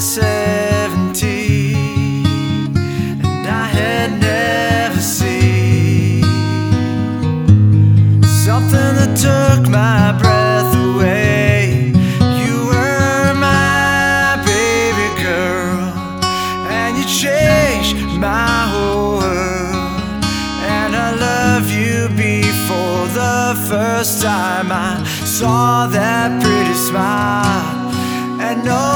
seventeen, and I had never seen something that took my breath away. You were my baby girl, and you changed my whole world. And I love you before the first time I saw that pretty smile, and no.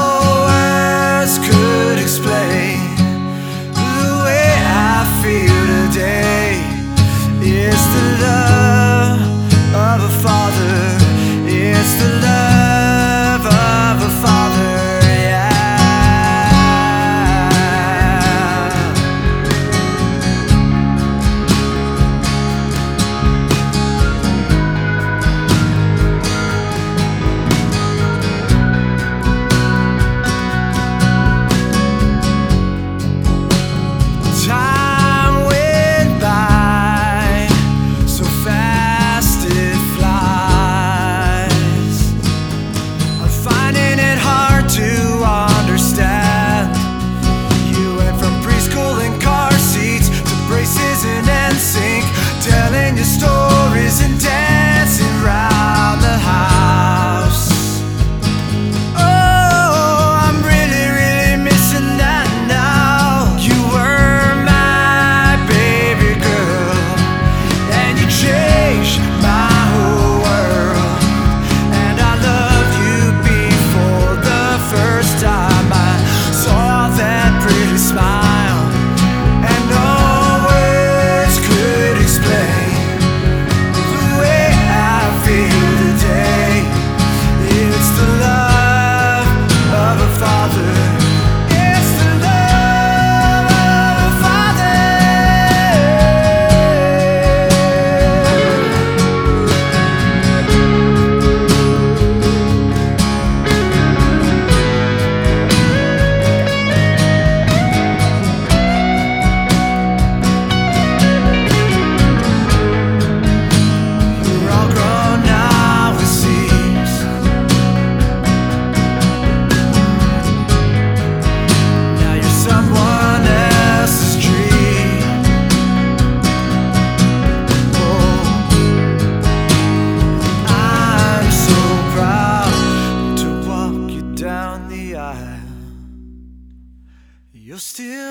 Still